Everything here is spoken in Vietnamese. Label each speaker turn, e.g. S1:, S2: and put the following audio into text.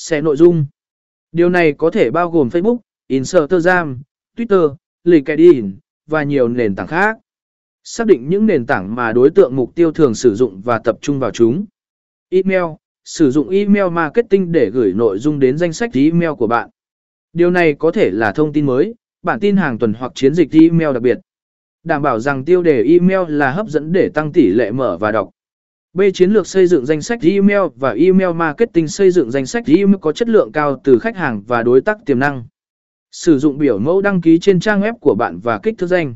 S1: Xe nội dung. Điều này có thể bao gồm Facebook, Instagram, Twitter, LinkedIn và nhiều nền tảng khác. Xác định những nền tảng mà đối tượng mục tiêu thường sử dụng và tập trung vào chúng. Email, sử dụng email marketing để gửi nội dung đến danh sách email của bạn. Điều này có thể là thông tin mới, bản tin hàng tuần hoặc chiến dịch email đặc biệt. Đảm bảo rằng tiêu đề email là hấp dẫn để tăng tỷ lệ mở và đọc. B. Chiến lược xây dựng danh sách email và email marketing xây dựng danh sách email có chất lượng cao từ khách hàng và đối tác tiềm năng. Sử dụng biểu mẫu đăng ký trên trang web của bạn và kích thước danh.